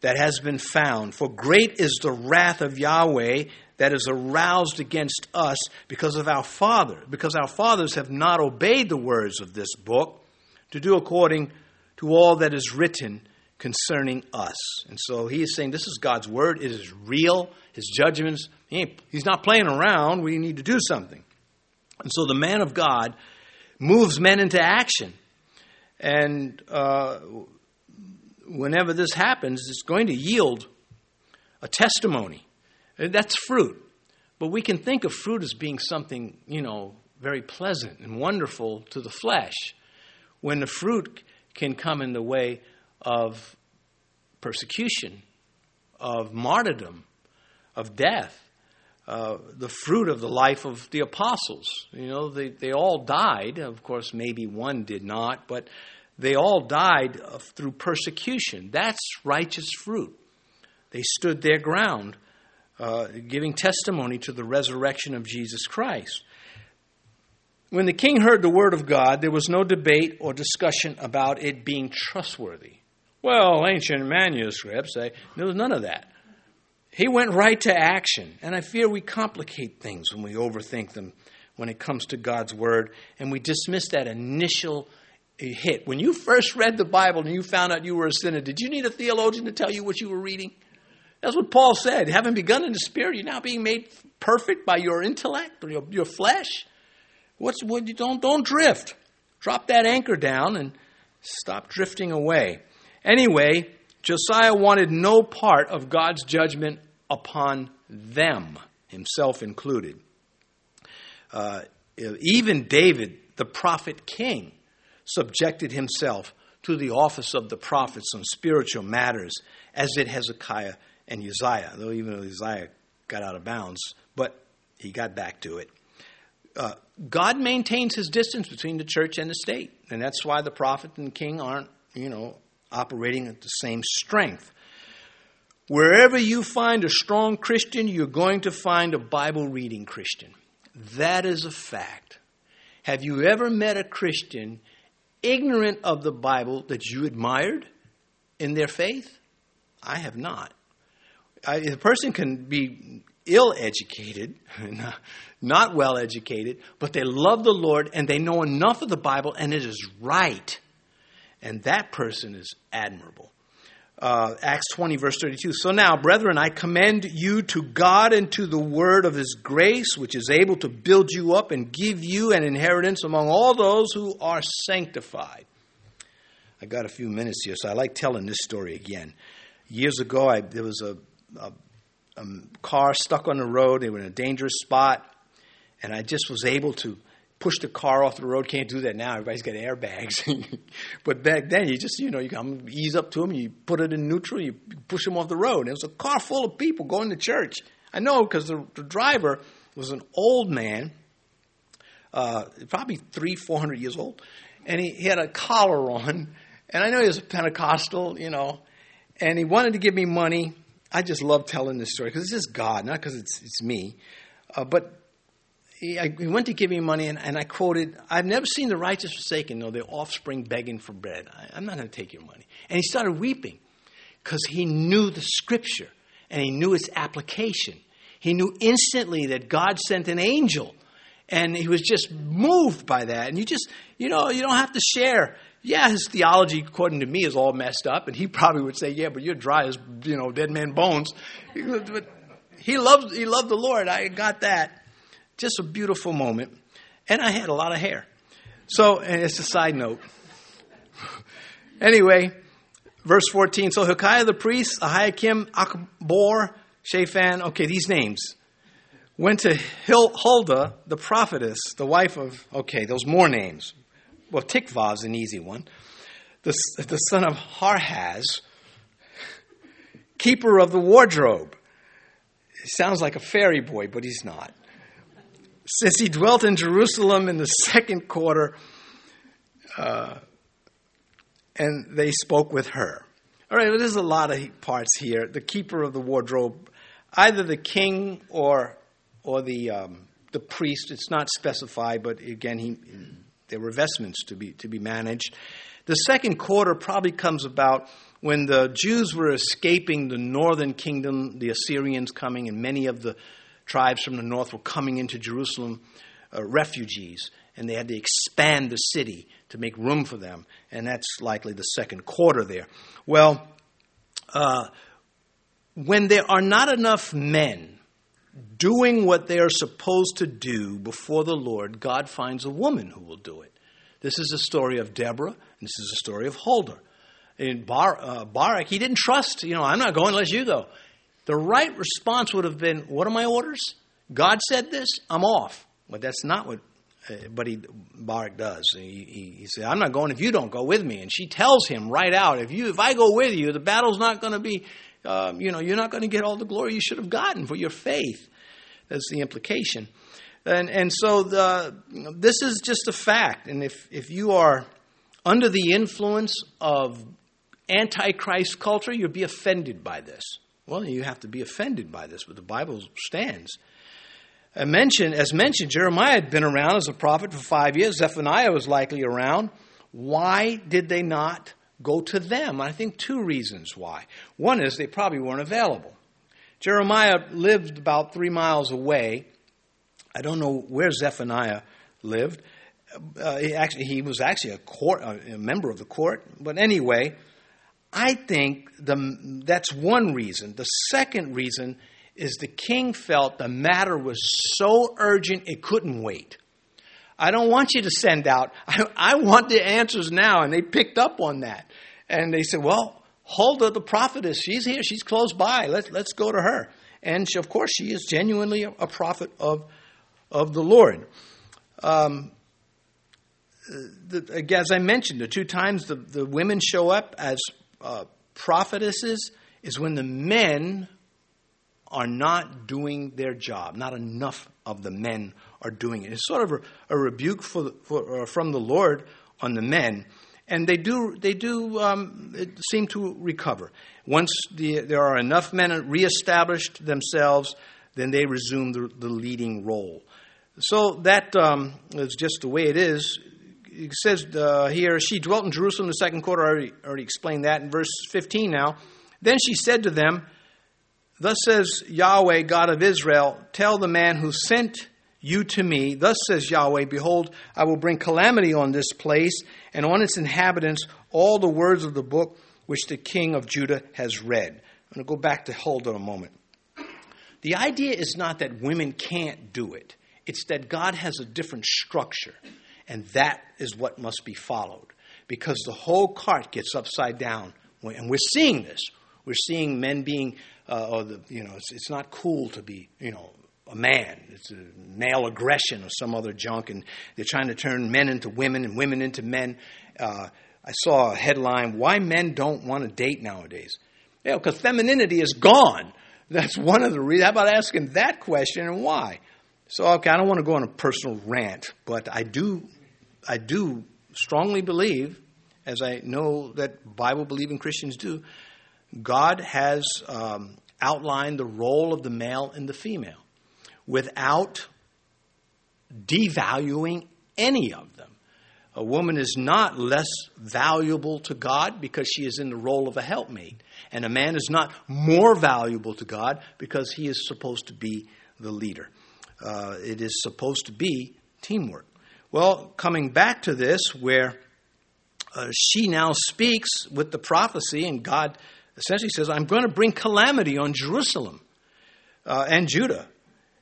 that has been found. For great is the wrath of Yahweh that is aroused against us because of our father, because our fathers have not obeyed the words of this book to do according to all that is written concerning us. And so he is saying this is God's word, it is real, his judgments, he he's not playing around, we need to do something. And so the man of God moves men into action. And uh, whenever this happens, it's going to yield a testimony. That's fruit. But we can think of fruit as being something, you know, very pleasant and wonderful to the flesh. When the fruit can come in the way of persecution, of martyrdom, of death. Uh, the fruit of the life of the apostles. You know, they, they all died. Of course, maybe one did not, but they all died through persecution. That's righteous fruit. They stood their ground, uh, giving testimony to the resurrection of Jesus Christ. When the king heard the word of God, there was no debate or discussion about it being trustworthy. Well, ancient manuscripts say there was none of that. He went right to action, and I fear we complicate things when we overthink them when it comes to God's word, and we dismiss that initial uh, hit. When you first read the Bible and you found out you were a sinner, did you need a theologian to tell you what you were reading? That's what Paul said. Having begun in the spirit, you're now being made perfect by your intellect or your, your flesh. What's what you don't don't drift. Drop that anchor down and stop drifting away. Anyway, Josiah wanted no part of God's judgment upon them, himself included. Uh, even David, the prophet king, subjected himself to the office of the prophets on spiritual matters, as did Hezekiah and Uzziah, though even Uzziah got out of bounds, but he got back to it. Uh, God maintains his distance between the church and the state, and that's why the prophet and king aren't, you know, operating at the same strength. Wherever you find a strong Christian, you're going to find a Bible reading Christian. That is a fact. Have you ever met a Christian ignorant of the Bible that you admired in their faith? I have not. I, the person can be ill educated, not well educated, but they love the Lord and they know enough of the Bible and it is right and that person is admirable. Uh, Acts 20, verse 32. So now, brethren, I commend you to God and to the word of his grace, which is able to build you up and give you an inheritance among all those who are sanctified. I got a few minutes here, so I like telling this story again. Years ago, I, there was a, a, a car stuck on the road. They were in a dangerous spot, and I just was able to push the car off the road. Can't do that now. Everybody's got airbags. but back then, you just, you know, you come ease up to them, you put it in neutral, you push them off the road. It was a car full of people going to church. I know because the, the, driver was an old man, uh, probably three, four hundred years old, and he, he had a collar on. And I know he was a Pentecostal, you know, and he wanted to give me money. I just love telling this story because it's just God, not because it's, it's me. Uh, but he, went to give me money, and, and, I quoted, I've never seen the righteous forsaken, nor their offspring begging for bread. I, I'm not going to take your money. And he started weeping because he knew the scripture and he knew its application. He knew instantly that God sent an angel, and he was just moved by that. And you just, you know, you don't have to share. Yeah, his theology, according to me, is all messed up, and he probably would say, "Yeah, but you're dry as you know dead man bones." But he loved, he loved the Lord. I got that. Just a beautiful moment. And I had a lot of hair. So, and it's a side note. anyway, verse 14. So Hilkiah the priest, Ahikam, Achbor, Shaphan, okay, these names, went to Huldah the prophetess, the wife of, okay, those more names. Well, Tikvah is an easy one. The, the son of Harhas, keeper of the wardrobe. Sounds like a fairy boy, but he's not says he dwelt in Jerusalem in the second quarter, uh, and they spoke with her. All right, well, there's a lot of parts here. The keeper of the wardrobe, either the king or or the um, the priest. It's not specified, but again, he, there were vestments to be to be managed. The second quarter probably comes about when the Jews were escaping the northern kingdom, the Assyrians coming, and many of the tribes from the north were coming into Jerusalem, uh, refugees, and they had to expand the city to make room for them. And that's likely the second quarter there. Well, uh, when there are not enough men doing what they are supposed to do before the Lord, God finds a woman who will do it. This is the story of Deborah, and this is the story of Huldah. In Bar, uh, Barak, he didn't trust, you know, I'm not going unless you go. The right response would have been, What are my orders? God said this, I'm off. But that's not what uh, but he, Barak does. He, he, he, said, I'm not going if you don't go with me. And she tells him right out, if you, if I go with you, the battle's not going to be, um, you know, you're not going to get all the glory you should have gotten for your faith. That's the implication. And, and so the, you know, this is just a fact. And if, if you are under the influence of antichrist culture, you'll be offended by this. Well, you have to be offended by this, but the Bible stands. Mentioned, as mentioned, Jeremiah had been around as a prophet for five years. Zephaniah was likely around. Why did they not go to them? I think two reasons why. One is they probably weren't available. Jeremiah lived about three miles away. I don't know where Zephaniah lived. Uh, he, actually, he was actually a court, a member of the court. But anyway, I think the, that's one reason. The second reason is the king felt the matter was so urgent it couldn't wait. I don't want you to send out, I, I want the answers now. And they picked up on that. And they said, well, Huldah the prophetess, she's here, she's close by. Let's, let's go to her. And she, of course, she is genuinely a, prophet of, of the Lord. Um, the, as I mentioned, the two times the, the women show up as uh, prophetesses is when the men are not doing their job. Not enough of the men are doing it. It's sort of a, a rebuke for, for, uh, from the Lord on the men. And they do, they do um, seem to recover. Once the, there are enough men reestablished themselves, then they resume the, the leading role. So that um, is just the way it is it says uh, here, she dwelt in Jerusalem the second quarter. I already, already explained that in verse 15 now. Then she said to them, Thus says Yahweh, God of Israel, tell the man who sent you to me, Thus says Yahweh, Behold, I will bring calamity on this place and on its inhabitants all the words of the book which the king of Judah has read. I'm going to go back to Huldah a moment. The idea is not that women can't do it, it's that God has a different structure. And that is what must be followed. because the whole cart gets upside down. And we're seeing this. We're seeing men being, uh, or the, you know, it's, it's not cool to be, you know, a man. It's a male aggression or some other junk, and they're trying to turn men into women and women into men. Uh, I saw a headline: "Why men don't want to date nowadays?" Yeah, because femininity is gone. That's one of the reasons. How about asking that question and why? So, okay, I don't want to go on a personal rant, but I do, I do strongly believe, as I know that Bible believing Christians do, God has um, outlined the role of the male and the female without devaluing any of them. A woman is not less valuable to God because she is in the role of a helpmate. And a man is not more valuable to God because he is supposed to be the leader. Uh, it is supposed to be teamwork. Well, coming back to this, where uh, she now speaks with the prophecy, and God essentially says, I'm going to bring calamity on Jerusalem uh, and Judah.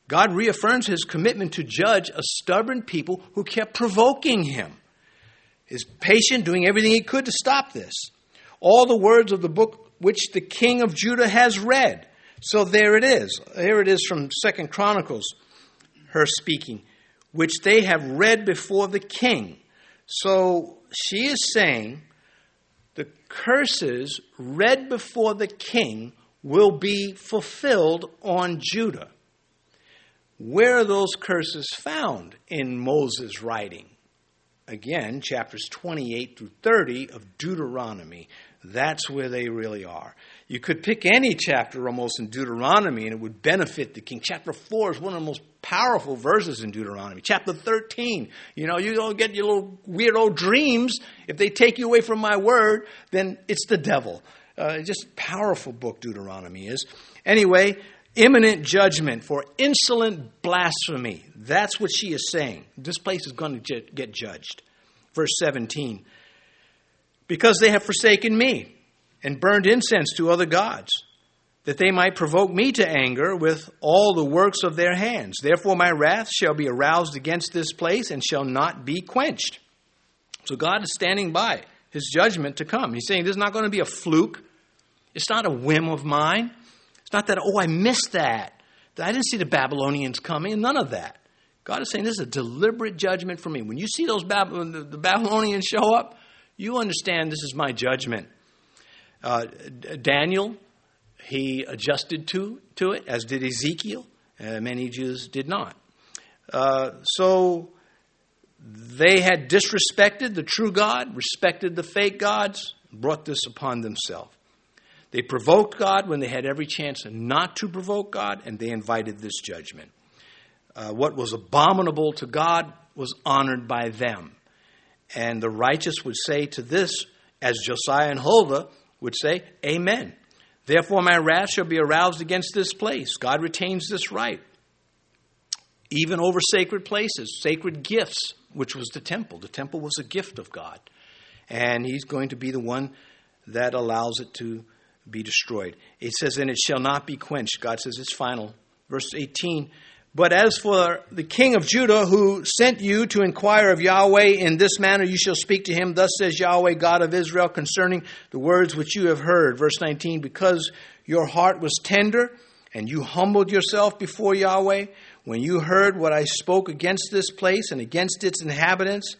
God reaffirms his commitment to judge a stubborn people who kept provoking him. Is patient, doing everything he could to stop this. All the words of the book which the king of Judah has read. So there it is. Here it is from Second Chronicles, her speaking, which they have read before the king. So she is saying the curses read before the king will be fulfilled on Judah. Where are those curses found in Moses' writing? Again, chapters 28 through 30 of Deuteronomy. That's where they really are. You could pick any chapter almost in Deuteronomy and it would benefit the king. Chapter 4 is one of the most powerful verses in Deuteronomy. Chapter 13, you know, you don't get your little weird old dreams. If they take you away from my word, then it's the devil. Uh, just powerful book Deuteronomy is. Anyway, imminent judgment for insolent blasphemy. That's what she is saying. This place is going to get judged. Verse 17. Because they have forsaken me and burned incense to other gods, that they might provoke me to anger with all the works of their hands. Therefore, my wrath shall be aroused against this place and shall not be quenched. So, God is standing by his judgment to come. He's saying this is not going to be a fluke, it's not a whim of mine. It's not that, oh, I missed that. I didn't see the Babylonians coming, none of that. God is saying this is a deliberate judgment for me. When you see those Bab- the Babylonians show up, you understand this is my judgment. Uh, Daniel, he adjusted to, to it, as did Ezekiel. Uh, many Jews did not. Uh, so they had disrespected the true God, respected the fake gods, brought this upon themselves. They provoked God when they had every chance not to provoke God, and they invited this judgment. Uh, what was abominable to God was honored by them. And the righteous would say to this, as Josiah and Huldah would say, Amen. Therefore, my wrath shall be aroused against this place. God retains this right. Even over sacred places, sacred gifts, which was the temple. The temple was a gift of God. And He's going to be the one that allows it to be destroyed. It says, and it shall not be quenched. God says it's final. Verse 18. But as for the king of Judah who sent you to inquire of Yahweh, in this manner you shall speak to him. Thus says Yahweh, God of Israel, concerning the words which you have heard. Verse 19. Because your heart was tender and you humbled yourself before Yahweh, when you heard what I spoke against this place and against its inhabitants,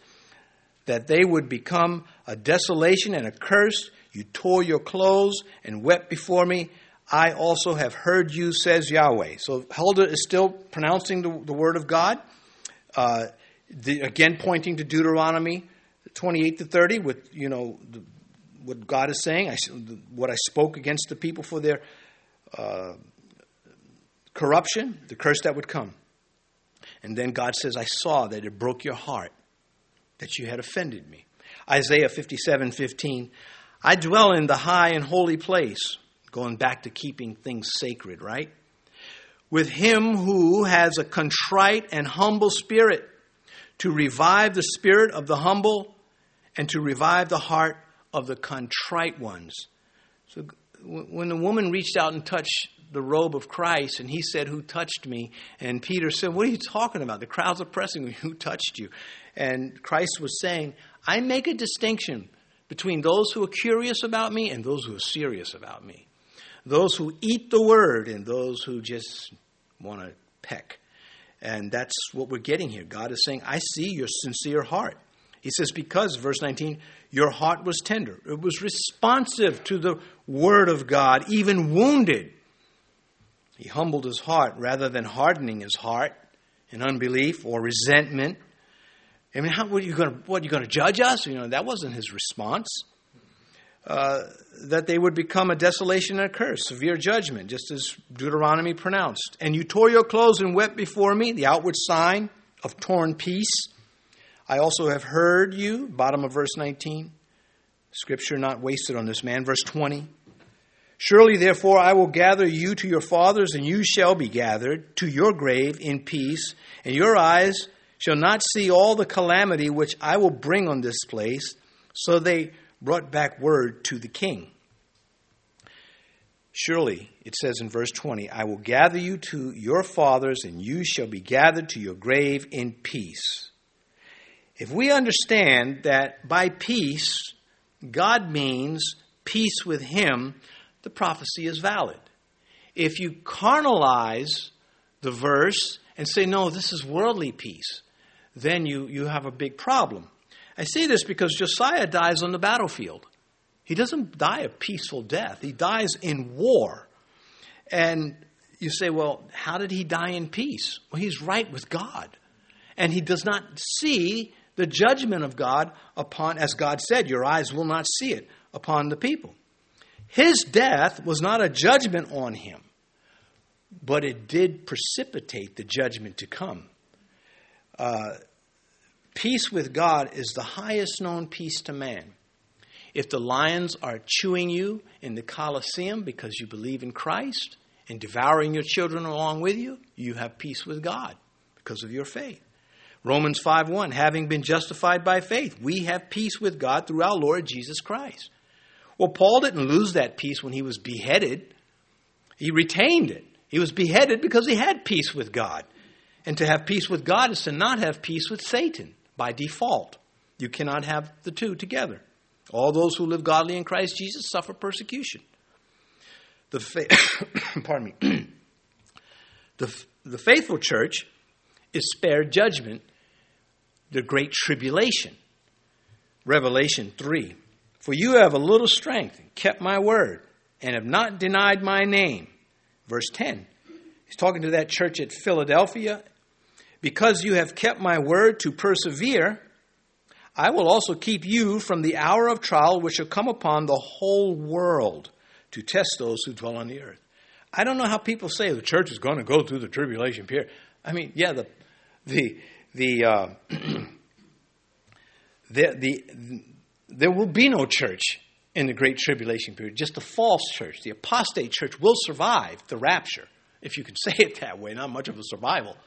that they would become a desolation and a curse, you tore your clothes and wept before me. I also have heard you, says Yahweh. So Huldah is still pronouncing the, the word of God. Uh, the, again, pointing to Deuteronomy 28 to 30 with, you know, the, what God is saying, I, what I spoke against the people for their uh, corruption, the curse that would come. And then God says, I saw that it broke your heart, that you had offended me. Isaiah 57 15. I dwell in the high and holy place, going back to keeping things sacred, right? With him who has a contrite and humble spirit, to revive the spirit of the humble and to revive the heart of the contrite ones. So when the woman reached out and touched the robe of Christ and he said, Who touched me? And Peter said, What are you talking about? The crowd's oppressing me. Who touched you? And Christ was saying, I make a distinction between those who are curious about me and those who are serious about me. Those who eat the word and those who just want to peck. And that's what we're getting here. God is saying, I see your sincere heart. He says, because, verse 19, your heart was tender. It was responsive to the word of God, even wounded. He humbled his heart rather than hardening his heart in unbelief or resentment. I mean, how, what are you going to, what, are you going to judge us? You know, that wasn't his response. Uh, that they would become a desolation and a curse, severe judgment, just as Deuteronomy pronounced. And you tore your clothes and wept before me, the outward sign of torn peace. I also have heard you, bottom of verse 19. Scripture not wasted on this man. Verse 20. Surely, therefore, I will gather you to your fathers, and you shall be gathered to your grave in peace, and your eyes shall not see all the calamity which I will bring on this place. So they brought back word to the king. Surely, it says in verse 20, I will gather you to your fathers, and you shall be gathered to your grave in peace. If we understand that by peace, God means peace with Him, the prophecy is valid. If you carnalize the verse and say, no, this is worldly peace, then you, you have a big problem. I say this because Josiah dies on the battlefield. He doesn't die a peaceful death, he dies in war. And you say, well, how did he die in peace? Well, he's right with God. And he does not see the judgment of God upon, as God said, your eyes will not see it, upon the people. His death was not a judgment on him, but it did precipitate the judgment to come. Uh, Peace with God is the highest known peace to man. If the lions are chewing you in the Colosseum because you believe in Christ and devouring your children along with you, you have peace with God because of your faith. Romans 5:1 Having been justified by faith, we have peace with God through our Lord Jesus Christ. Well, Paul didn't lose that peace when he was beheaded. He retained it. He was beheaded because he had peace with God. And to have peace with God is to not have peace with Satan by default. You cannot have the two together. All those who live godly in Christ Jesus suffer persecution. The fa- pardon me. the, the faithful church is spared judgment, the great tribulation. Revelation 3. For you have a little strength and kept my word and have not denied my name. Verse 10. He's talking to that church at Philadelphia because you have kept my word to persevere, I will also keep you from the hour of trial which shall come upon the whole world to test those who dwell on the earth. I don't know how people say the church is going to go through the tribulation period. I mean, yeah, the the the uh, the, the there will be no church in the great tribulation period. Just the false church, the apostate church, will survive the rapture, if you can say it that way. Not much of a survival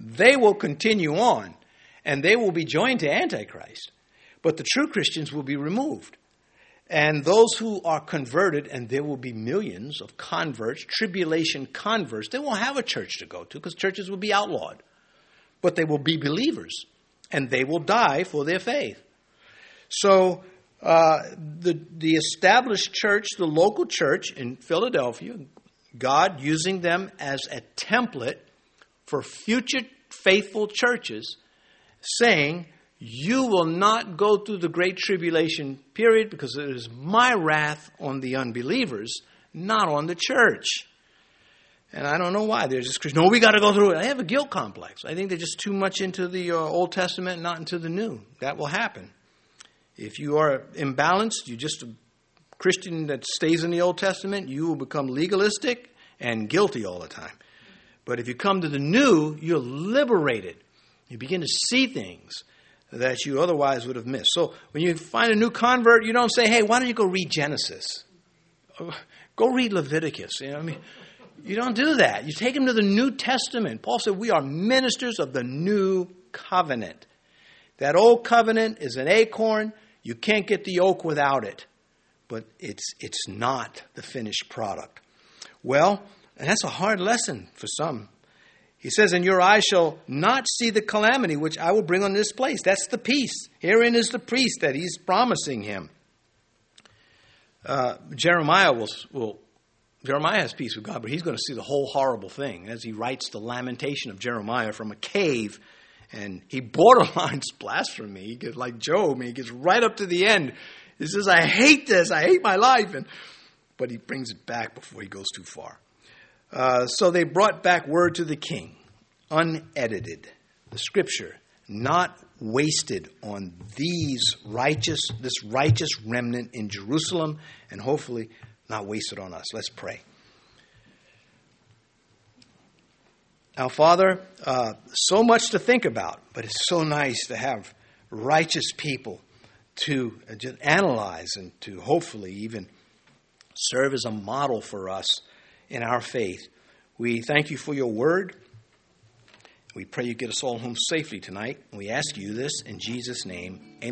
they will continue on and they will be joined to Antichrist. But the true Christians will be removed. And those who are converted, and there will be millions of converts, tribulation converts, they won't have a church to go to because churches will be outlawed. But they will be believers, and they will die for their faith. So, uh, the, the established church, the local church in Philadelphia, God using them as a template for future faithful churches, saying, You will not go through the great tribulation period because it is my wrath on the unbelievers, not on the church. And I don't know why. They're just Christians. No, we got to go through it. I have a guilt complex. I think they're just too much into the uh, Old Testament, not into the New. That will happen. If you are imbalanced, you're just a Christian that stays in the Old Testament, you will become legalistic and guilty all the time. But if you come to the new, you're liberated. You begin to see things that you otherwise would have missed. So when you find a new convert, you don't say, hey, why don't you go read Genesis? Oh, go read Leviticus. You know, what I mean, you don't do that. You take them to the New Testament. Paul said, we are ministers of the new covenant. That old covenant is an acorn. You can't get the oak without it. But it's, it's not the finished product. Well, and that's a hard lesson for some. He says, And your eyes shall not see the calamity which I will bring on this place. That's the peace. Herein is the peace that he's promising him. Uh, Jeremiah will, will Jeremiah has peace with God, but he's going to see the whole horrible thing as he writes the lamentation of Jeremiah from a cave, and he borderlines blasphemy. He gets like Job, and he gets right up to the end. He says, "I hate this. I hate my life," and but he brings it back before he goes too far. Uh, so they brought back word to the king, unedited, the scripture, not wasted on these righteous, this righteous remnant in Jerusalem, and hopefully not wasted on us. Let's pray. Now, Father, uh, so much to think about, but it's so nice to have righteous people to uh, analyze and to hopefully even serve as a model for us in our faith. We thank you for your word. We pray you get us all home safely tonight. We ask you this in Jesus' name. Amen.